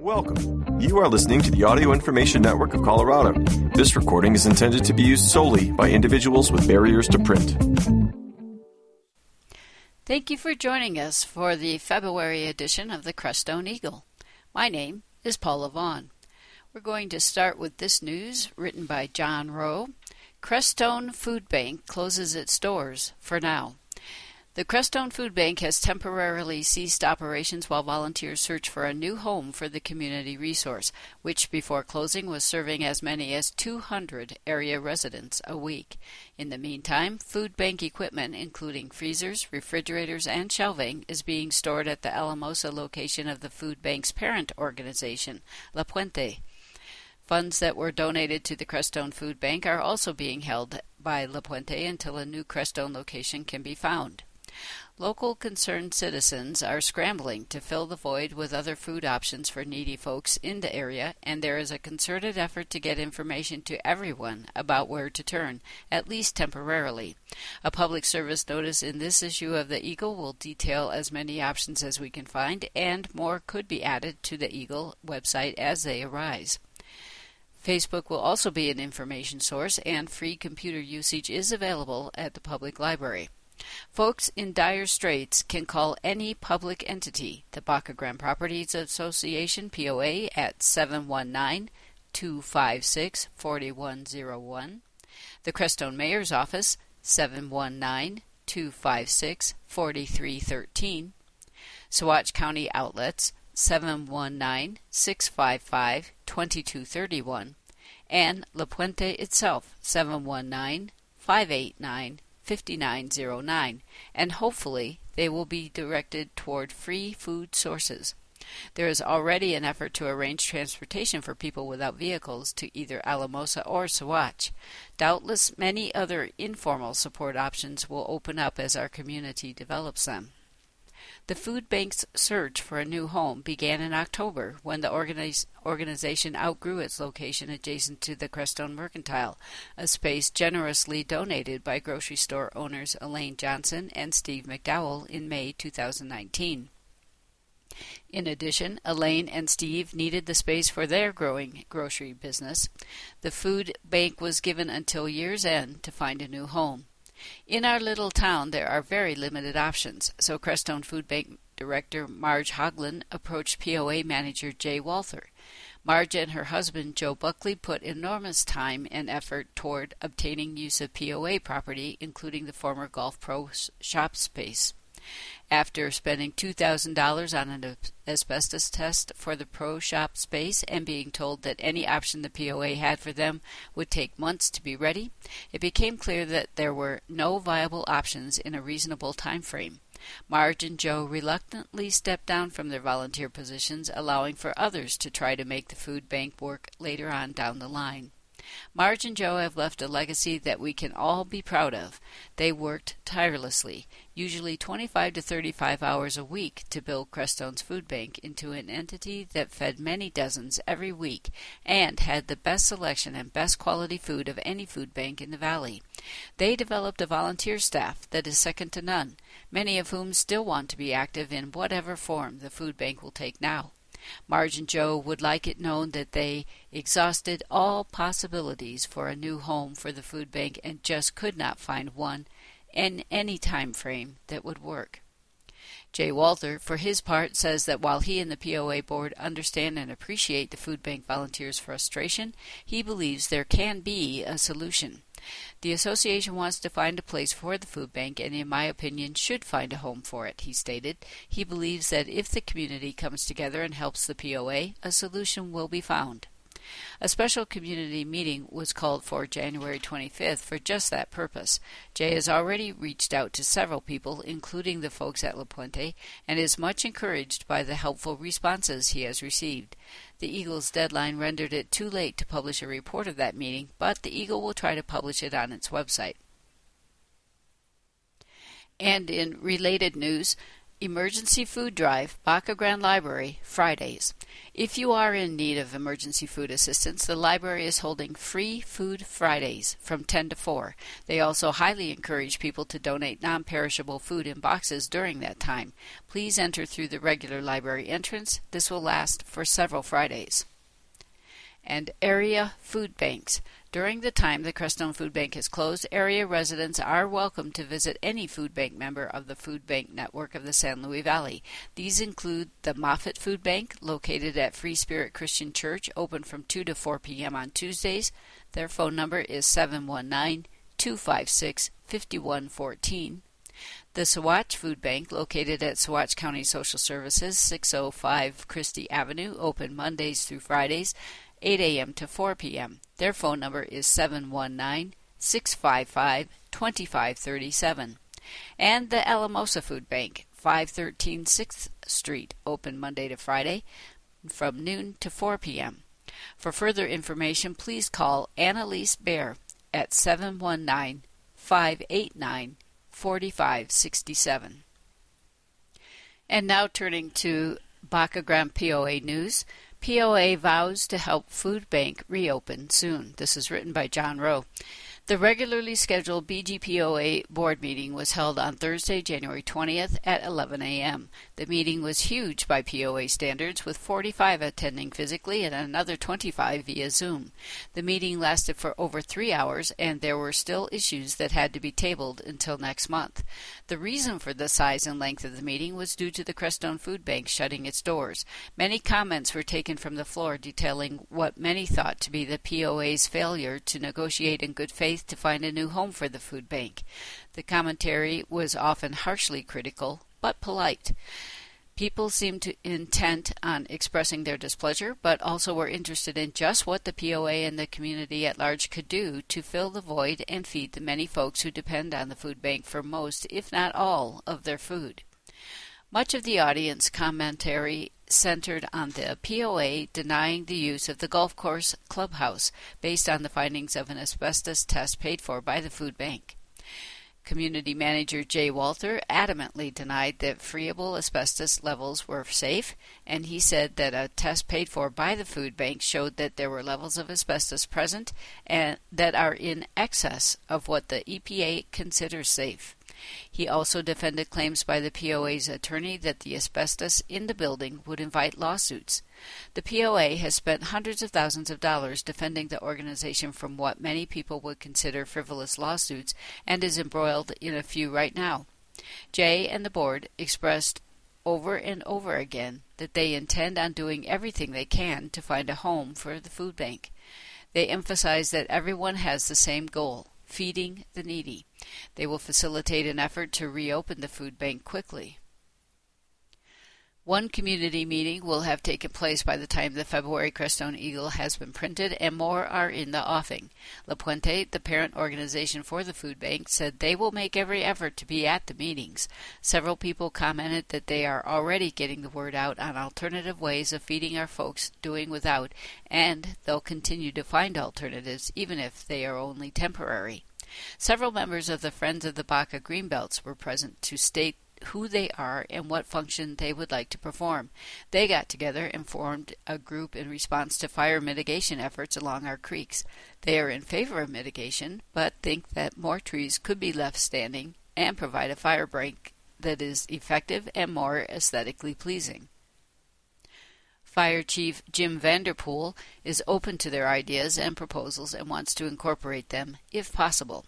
Welcome. You are listening to the Audio Information Network of Colorado. This recording is intended to be used solely by individuals with barriers to print. Thank you for joining us for the February edition of the Crestone Eagle. My name is Paula Vaughn. We're going to start with this news written by John Rowe. Crestone Food Bank closes its doors for now. The Crestone Food Bank has temporarily ceased operations while volunteers search for a new home for the community resource, which before closing was serving as many as 200 area residents a week. In the meantime, food bank equipment, including freezers, refrigerators, and shelving, is being stored at the Alamosa location of the food bank's parent organization, La Puente. Funds that were donated to the Crestone Food Bank are also being held by La Puente until a new Crestone location can be found. Local concerned citizens are scrambling to fill the void with other food options for needy folks in the area, and there is a concerted effort to get information to everyone about where to turn, at least temporarily. A public service notice in this issue of the Eagle will detail as many options as we can find, and more could be added to the Eagle website as they arise. Facebook will also be an information source, and free computer usage is available at the public library. Folks in dire straits can call any public entity, the Baca Grande Properties Association POA at 719 256 4101, the Crestone Mayor's Office 719 256 4313, Saguache County Outlets 719 655 2231, and La Puente itself 719 589 5909, and hopefully they will be directed toward free food sources. There is already an effort to arrange transportation for people without vehicles to either Alamosa or Saguache. Doubtless many other informal support options will open up as our community develops them. The food bank's search for a new home began in October when the organiz- organization outgrew its location adjacent to the Crestone Mercantile, a space generously donated by grocery store owners Elaine Johnson and Steve McDowell in May 2019. In addition, Elaine and Steve needed the space for their growing grocery business. The food bank was given until year's end to find a new home. In our little town, there are very limited options, so Crestone Food Bank Director Marge Hoglund approached POA manager Jay Walther. Marge and her husband Joe Buckley put enormous time and effort toward obtaining use of POA property, including the former Golf Pro shop space. After spending $2,000 on an asbestos test for the pro shop space and being told that any option the POA had for them would take months to be ready, it became clear that there were no viable options in a reasonable time frame. Marge and Joe reluctantly stepped down from their volunteer positions, allowing for others to try to make the food bank work later on down the line. Marge and Joe have left a legacy that we can all be proud of. They worked tirelessly, usually 25 to 35 hours a week, to build Crestone's food bank into an entity that fed many dozens every week and had the best selection and best quality food of any food bank in the valley. They developed a volunteer staff that is second to none, many of whom still want to be active in whatever form the food bank will take now. Marge and Joe would like it known that they exhausted all possibilities for a new home for the food bank and just could not find one in any time frame that would work. Jay Walter, for his part, says that while he and the POA board understand and appreciate the food bank volunteers' frustration, he believes there can be a solution. The association wants to find a place for the food bank and, in my opinion, should find a home for it, he stated. He believes that if the community comes together and helps the POA, a solution will be found. A special community meeting was called for January 25th for just that purpose. Jay has already reached out to several people, including the folks at La Puente, and is much encouraged by the helpful responses he has received. The Eagle's deadline rendered it too late to publish a report of that meeting, but the Eagle will try to publish it on its website. And in related news, Emergency Food Drive, Baca Grande Library, Fridays. If you are in need of emergency food assistance, the library is holding free Food Fridays from 10 to 4. They also highly encourage people to donate non perishable food in boxes during that time. Please enter through the regular library entrance. This will last for several Fridays. And area food banks. During the time the Crestone Food Bank is closed, area residents are welcome to visit any food bank member of the Food Bank Network of the San Luis Valley. These include the Moffat Food Bank, located at Free Spirit Christian Church, open from 2 to 4 p.m. on Tuesdays. Their phone number is 719 256 5114. The Saguache Food Bank, located at Saguache County Social Services, 605 Christie Avenue, open Mondays through Fridays 8 a.m. to 4 p.m. Their phone number is 719 655 2537. And the Alamosa Food Bank, 513 6th Street, open Monday to Friday from noon to 4 p.m. For further information, please call Annalise Bear at 719 589 4567. And now turning to Baca Grande POA News. POA vows to help food bank reopen soon. This is written by John Rowe. The regularly scheduled BGPOA board meeting was held on Thursday, January 20th at 11 a.m. The meeting was huge by POA standards, with 45 attending physically and another 25 via Zoom. The meeting lasted for over three hours, and there were still issues that had to be tabled until next month. The reason for the size and length of the meeting was due to the Crestone Food Bank shutting its doors. Many comments were taken from the floor detailing what many thought to be the POA's failure to negotiate in good faith to find a new home for the food bank. The commentary was often harshly critical, but polite. People seemed intent on expressing their displeasure, but also were interested in just what the POA and the community at large could do to fill the void and feed the many folks who depend on the food bank for most, if not all, of their food. Much of the audience commentary centered on the POA denying the use of the golf course clubhouse based on the findings of an asbestos test paid for by the food bank. Community manager Jay Walter adamantly denied that friable asbestos levels were safe, and he said that a test paid for by the food bank showed that there were levels of asbestos present and that are in excess of what the EPA considers safe. He also defended claims by the POA's attorney that the asbestos in the building would invite lawsuits. The POA has spent hundreds of thousands of dollars defending the organization from what many people would consider frivolous lawsuits and is embroiled in a few right now. Jay and the board expressed over and over again that they intend on doing everything they can to find a home for the food bank. They emphasize that everyone has the same goal feeding the needy. They will facilitate an effort to reopen the food bank quickly. One community meeting will have taken place by the time the February Crestone Eagle has been printed, and more are in the offing. La Puente, the parent organization for the food bank, said they will make every effort to be at the meetings. Several people commented that they are already getting the word out on alternative ways of feeding our folks doing without, and they'll continue to find alternatives, even if they are only temporary. Several members of the Friends of the Baca Greenbelts were present to state who they are and what function they would like to perform. They got together and formed a group in response to fire mitigation efforts along our creeks. They are in favor of mitigation, but think that more trees could be left standing and provide a fire break that is effective and more aesthetically pleasing. Fire Chief Jim Vanderpool is open to their ideas and proposals and wants to incorporate them if possible.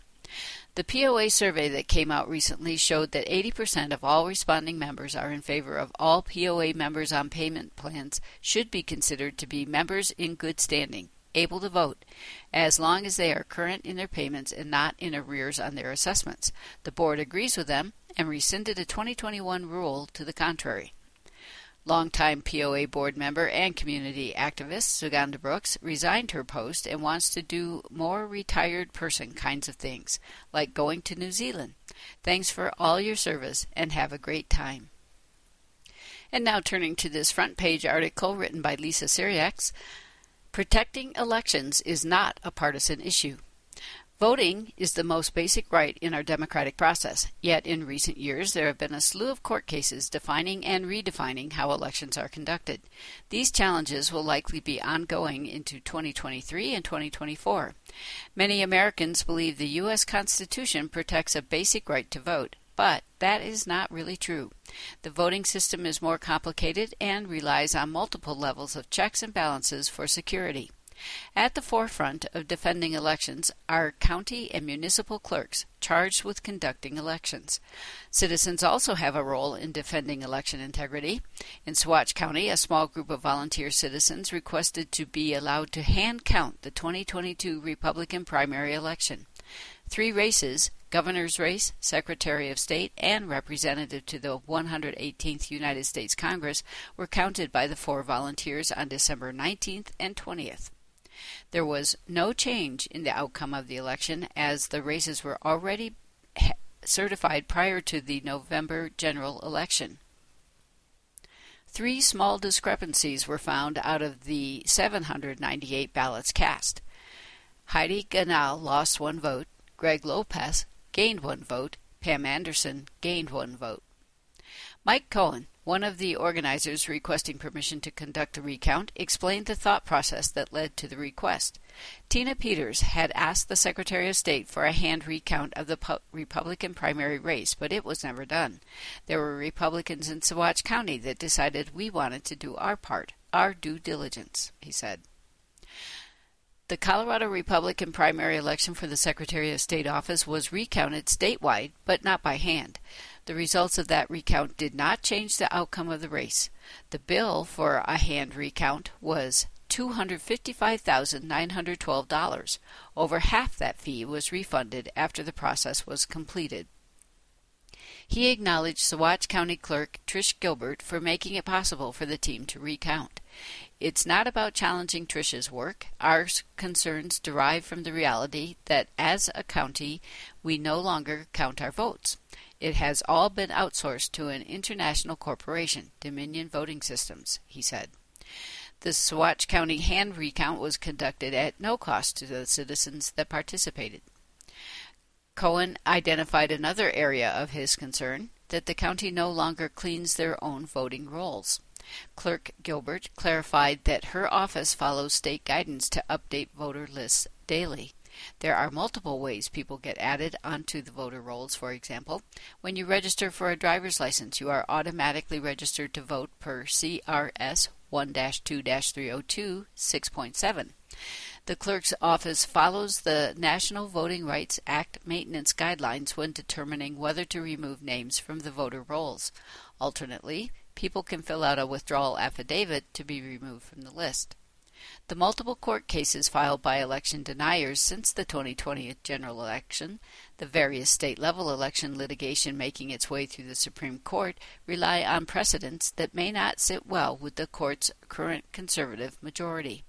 The POA survey that came out recently showed that 80% of all responding members are in favor of all POA members on payment plans should be considered to be members in good standing, able to vote, as long as they are current in their payments and not in arrears on their assessments. The board agrees with them and rescinded a 2021 rule to the contrary. Longtime POA board member and community activist Suganda Brooks resigned her post and wants to do more retired person kinds of things, like going to New Zealand. Thanks for all your service and have a great time. And now turning to this front page article written by Lisa Siriax Protecting elections is not a partisan issue. Voting is the most basic right in our democratic process, yet in recent years there have been a slew of court cases defining and redefining how elections are conducted. These challenges will likely be ongoing into 2023 and 2024. Many Americans believe the U.S. Constitution protects a basic right to vote, but that is not really true. The voting system is more complicated and relies on multiple levels of checks and balances for security. At the forefront of defending elections are county and municipal clerks charged with conducting elections. Citizens also have a role in defending election integrity. In Saguache County, a small group of volunteer citizens requested to be allowed to hand count the 2022 Republican primary election. Three races governor's race, secretary of state, and representative to the 118th United States Congress were counted by the four volunteers on December 19th and 20th. There was no change in the outcome of the election as the races were already certified prior to the November general election. Three small discrepancies were found out of the 798 ballots cast. Heidi Ganahl lost one vote, Greg Lopez gained one vote, Pam Anderson gained one vote. Mike Cohen, one of the organizers requesting permission to conduct a recount explained the thought process that led to the request. Tina Peters had asked the Secretary of State for a hand recount of the Republican primary race, but it was never done. There were Republicans in Saguache County that decided we wanted to do our part, our due diligence, he said. The Colorado Republican primary election for the Secretary of State office was recounted statewide, but not by hand. The results of that recount did not change the outcome of the race. The bill for a hand recount was $255,912. Over half that fee was refunded after the process was completed. He acknowledged Saguache County Clerk Trish Gilbert for making it possible for the team to recount. It's not about challenging Trish's work. Our concerns derive from the reality that as a county, we no longer count our votes. It has all been outsourced to an international corporation, Dominion Voting Systems, he said. The Saguache County hand recount was conducted at no cost to the citizens that participated. Cohen identified another area of his concern that the county no longer cleans their own voting rolls. Clerk Gilbert clarified that her office follows state guidance to update voter lists daily. There are multiple ways people get added onto the voter rolls, for example. When you register for a driver's license, you are automatically registered to vote per CRS 1 2 302 6.7. The clerk's office follows the National Voting Rights Act maintenance guidelines when determining whether to remove names from the voter rolls. Alternately, people can fill out a withdrawal affidavit to be removed from the list. The multiple court cases filed by election deniers since the 2020 general election, the various state level election litigation making its way through the Supreme Court, rely on precedents that may not sit well with the court's current conservative majority.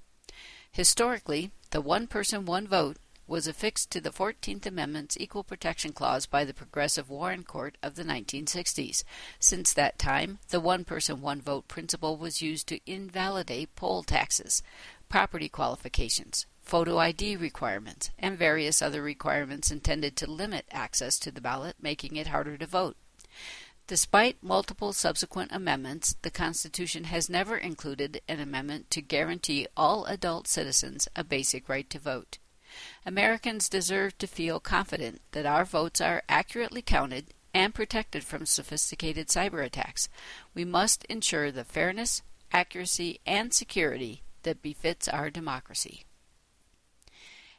Historically, the one person, one vote was affixed to the 14th Amendment's Equal Protection Clause by the Progressive Warren Court of the 1960s. Since that time, the one person, one vote principle was used to invalidate poll taxes, property qualifications, photo ID requirements, and various other requirements intended to limit access to the ballot, making it harder to vote. Despite multiple subsequent amendments, the Constitution has never included an amendment to guarantee all adult citizens a basic right to vote. Americans deserve to feel confident that our votes are accurately counted and protected from sophisticated cyber attacks. We must ensure the fairness, accuracy, and security that befits our democracy.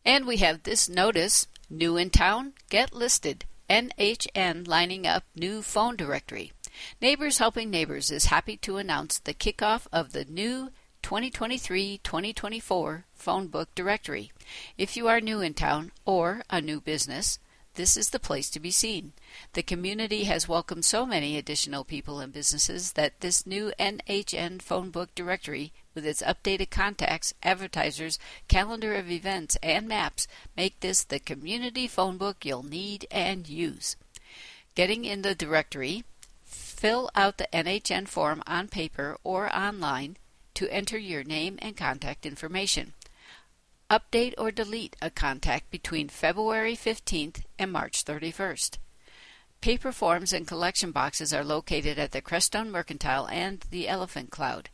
And we have this notice new in town, get listed. NHN lining up new phone directory. Neighbors Helping Neighbors is happy to announce the kickoff of the new 2023-2024 phone book directory. If you are new in town or a new business, this is the place to be seen. The community has welcomed so many additional people and businesses that this new NHN phone book directory, with its updated contacts, advertisers, calendar of events, and maps, make this the community phone book you'll need and use. Getting in the directory, fill out the NHN form on paper or online to enter your name and contact information. update or delete a contact between February 15th and March 31st. Paper forms and collection boxes are located at the Crestone Mercantile and the Elephant Cloud.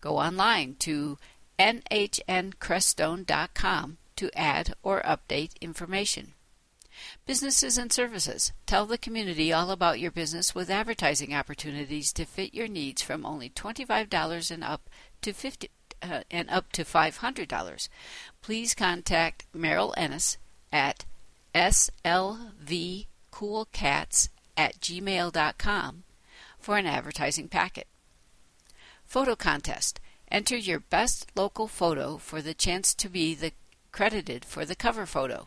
Go online to nhncrestone.com to add or update information. Businesses and services. Tell the community all about your business with advertising opportunities to fit your needs from only $25 and up to 50 uh, and up to $500. Please contact Merrill Ennis at slvcoolcats at gmail.com for an advertising packet. Photo contest. Enter your best local photo for the chance to be the credited for the cover photo.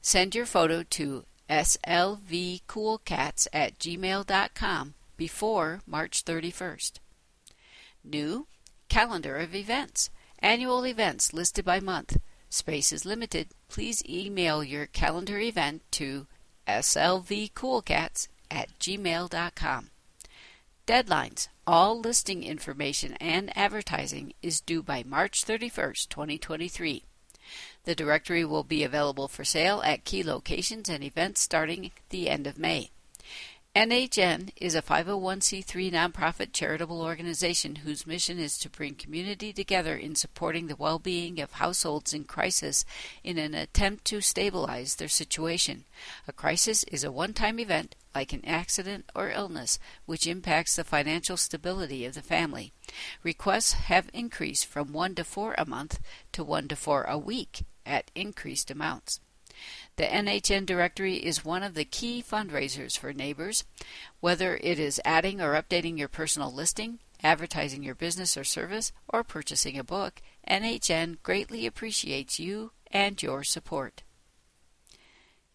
Send your photo to slvcoolcats at gmail.com before March 31st. New Calendar of Events. Annual events listed by month. Space is limited. Please email your calendar event to slvcoolcats at gmail.com. Deadlines. All listing information and advertising is due by March 31st, 2023. The directory will be available for sale at key locations and events starting the end of May. NHN is a 501c3 nonprofit charitable organization whose mission is to bring community together in supporting the well being of households in crisis in an attempt to stabilize their situation. A crisis is a one time event, like an accident or illness, which impacts the financial stability of the family. Requests have increased from 1 to 4 a month to 1 to 4 a week at increased amounts. The NHN directory is one of the key fundraisers for neighbors. Whether it is adding or updating your personal listing, advertising your business or service, or purchasing a book, NHN greatly appreciates you and your support.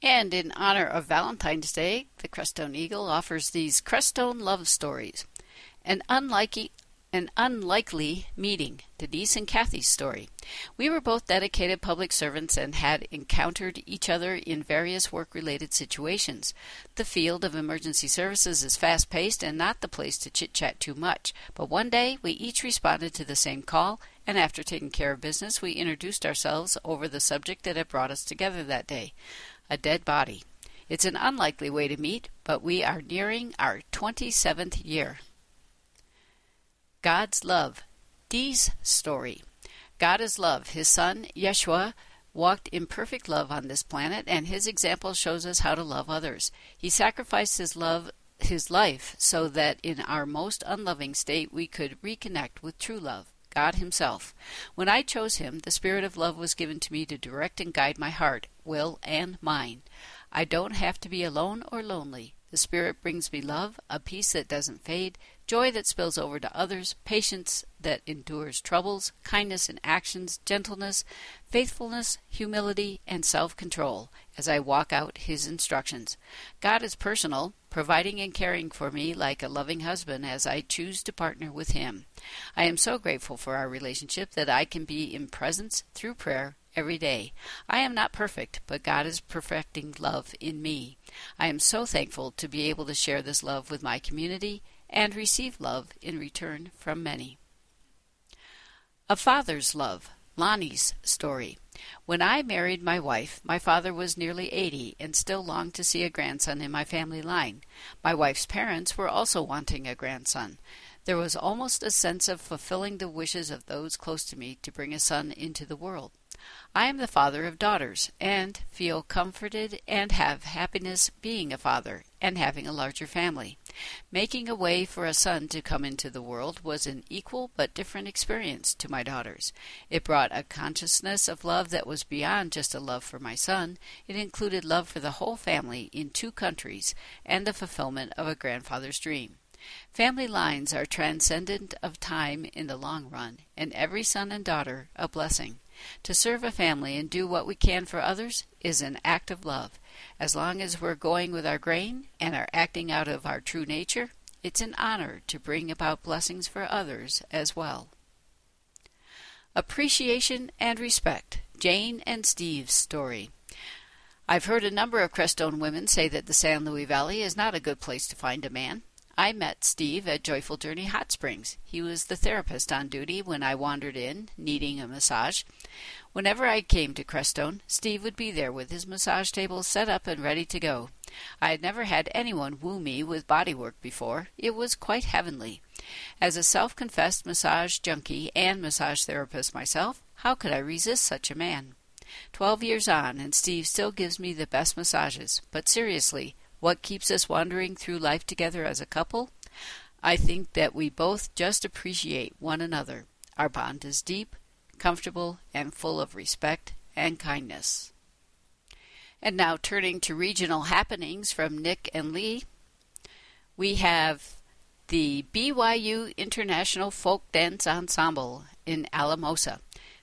And in honor of Valentine's Day, the Crestone Eagle offers these Crestone love stories. An unlikely, an unlikely meeting, Denise and Kathy's story. We were both dedicated public servants and had encountered each other in various work related situations. The field of emergency services is fast paced and not the place to chit chat too much, but one day we each responded to the same call, and after taking care of business, we introduced ourselves over the subject that had brought us together that day a dead body. It's an unlikely way to meet, but we are nearing our 27th year. God's love. Dee's story. God is love. His son, Yeshua, walked in perfect love on this planet, and his example shows us how to love others. He sacrificed his love his life so that in our most unloving state we could reconnect with true love. God Himself. When I chose Him, the Spirit of love was given to me to direct and guide my heart, will, and mind. I don't have to be alone or lonely. The Spirit brings me love, a peace that doesn't fade, joy that spills over to others, patience that endures troubles, kindness in actions, gentleness, faithfulness, humility, and self control as I walk out His instructions. God is personal, providing and caring for me like a loving husband as I choose to partner with Him. I am so grateful for our relationship that I can be in presence through prayer every day. I am not perfect, but God is perfecting love in me. I am so thankful to be able to share this love with my community and receive love in return from many. A Father's Love Lonnie's Story When I married my wife, my father was nearly 80 and still longed to see a grandson in my family line. My wife's parents were also wanting a grandson. There was almost a sense of fulfilling the wishes of those close to me to bring a son into the world. I am the father of daughters, and feel comforted and have happiness being a father and having a larger family. Making a way for a son to come into the world was an equal but different experience to my daughters. It brought a consciousness of love that was beyond just a love for my son. It included love for the whole family in two countries and the fulfillment of a grandfather's dream. Family lines are transcendent of time in the long run, and every son and daughter a blessing. To serve a family and do what we can for others is an act of love. As long as we're going with our grain and are acting out of our true nature, it's an honor to bring about blessings for others as well. Appreciation and Respect Jane and Steve's Story. I've heard a number of Crestone women say that the San Luis Valley is not a good place to find a man. I met Steve at Joyful Journey Hot Springs. He was the therapist on duty when I wandered in, needing a massage. Whenever I came to Crestone, Steve would be there with his massage table set up and ready to go. I had never had anyone woo me with bodywork before. It was quite heavenly. As a self confessed massage junkie and massage therapist myself, how could I resist such a man? Twelve years on, and Steve still gives me the best massages. But seriously, what keeps us wandering through life together as a couple? I think that we both just appreciate one another. Our bond is deep, comfortable, and full of respect and kindness. And now turning to regional happenings from Nick and Lee, we have the BYU International Folk Dance Ensemble in Alamosa.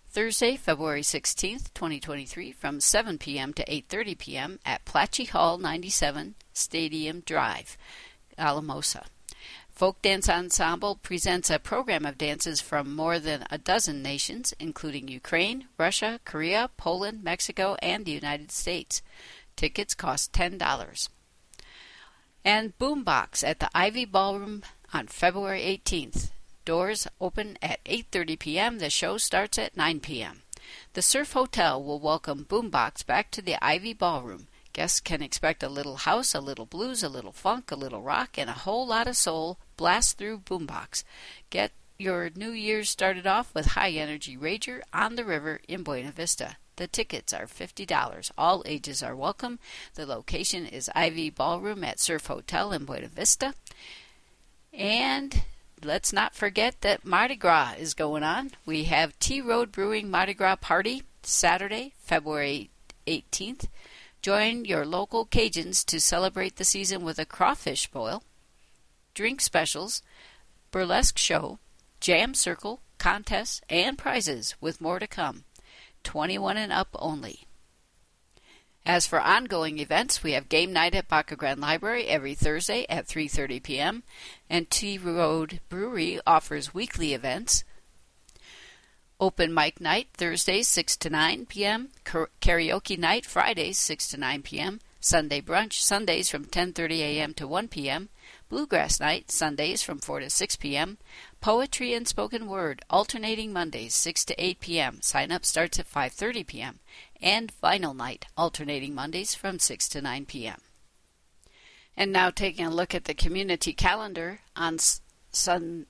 Thursday, February 16th, 2023 from 7 p.m. to 8:30 p.m. at Plachy Hall 97 Stadium Drive, Alamosa. Folk Dance Ensemble presents a program of dances from more than a dozen nations, including Ukraine, Russia, Korea, Poland, Mexico, and the United States. Tickets cost $10. And Boombox at the Ivy Ballroom on February 18th. Doors open at 8:30 p.m. The show starts at 9 p.m. The Surf Hotel will welcome Boombox back to the Ivy Ballroom. Guests can expect a little house, a little blues, a little funk, a little rock, and a whole lot of soul blast through Boombox. Get your New Year's started off with High Energy Rager on the river in Buena Vista. The tickets are $50. All ages are welcome. The location is Ivy Ballroom at Surf Hotel in Buena Vista. And let's not forget that Mardi Gras is going on. We have Tea Road Brewing Mardi Gras Party Saturday, February 18th. Join your local Cajuns to celebrate the season with a crawfish boil, drink specials, burlesque show, jam circle, contests, and prizes, with more to come. 21 and up only. As for ongoing events, we have game night at Baca Grande Library every Thursday at 3:30 p.m. and Tea Road Brewery offers weekly events. Open mic night Thursdays 6 to 9 p.m. Karaoke night Fridays 6 to 9 p.m. Sunday brunch Sundays from 10:30 a.m. to 1 p.m. Bluegrass night Sundays from 4 to 6 p.m. Poetry and spoken word alternating Mondays 6 to 8 p.m. Sign up starts at 5:30 p.m. and Vinyl night alternating Mondays from 6 to 9 p.m. And now taking a look at the community calendar on sun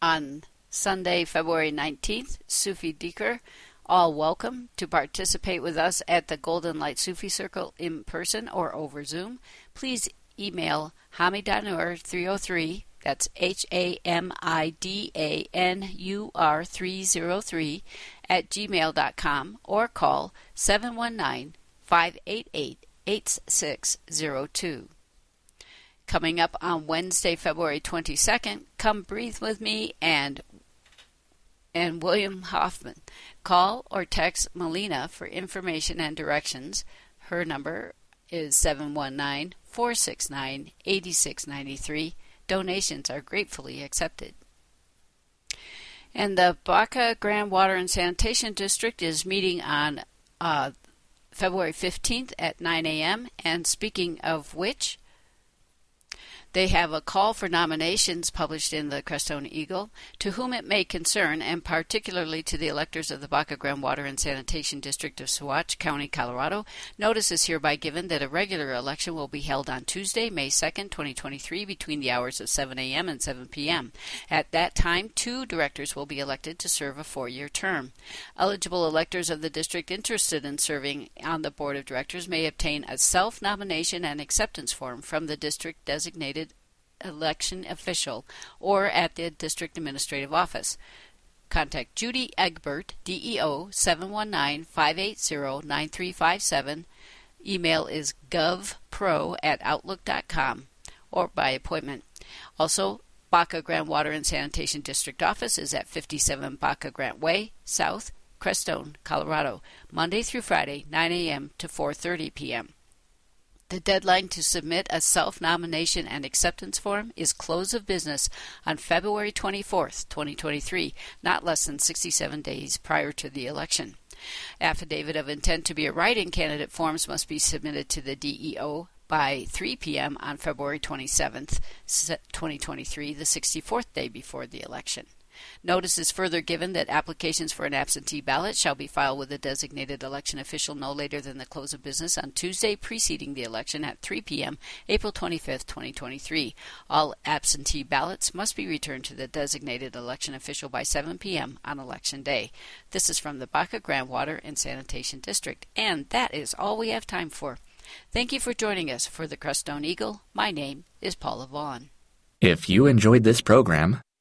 on Sunday, February 19th, Sufi Dhikr. All welcome to participate with us at the Golden Light Sufi Circle in person or over Zoom. Please email Hamidanur 303 that's H A M I D A N U R 303 at gmail.com or call 719 588 8602. Coming up on Wednesday, February 22nd, come breathe with me and and William Hoffman. Call or text Melina for information and directions. Her number is 719 469 8693. Donations are gratefully accepted. And the Baca Grande Water and Sanitation District is meeting on uh, February 15th at 9 a.m. And speaking of which, they have a call for nominations published in the Crestone Eagle. To whom it may concern, and particularly to the electors of the Baca Grande Water and Sanitation District of Saguache County, Colorado, notice is hereby given that a regular election will be held on Tuesday, May 2nd, 2023, between the hours of 7 a.m. and 7 p.m. At that time, two directors will be elected to serve a four year term. Eligible electors of the district interested in serving on the board of directors may obtain a self nomination and acceptance form from the district designated election official or at the district administrative office. Contact Judy Egbert, DEO 719-580-9357. Email is govpro at outlook.com or by appointment. Also, Baca Grande Water and Sanitation District Office is at 57 Baca Grande Way, South, Crestone, Colorado, Monday through Friday, 9 a.m. to 4:30 p.m. The deadline to submit a self nomination and acceptance form is close of business on February 24, 2023, not less than 67 days prior to the election. Affidavit of intent to be a write in candidate forms must be submitted to the DEO by 3 p.m. on February 27th, 2023, the 64th day before the election. Notice is further given that applications for an absentee ballot shall be filed with a designated election official no later than the close of business on Tuesday preceding the election at 3 p.m., April 25, 2023. All absentee ballots must be returned to the designated election official by 7 p.m. on election day. This is from the Baca Grande Water and Sanitation District, and that is all we have time for. Thank you for joining us for the Crestone Eagle. My name is Paula Vaughn. If you enjoyed this program,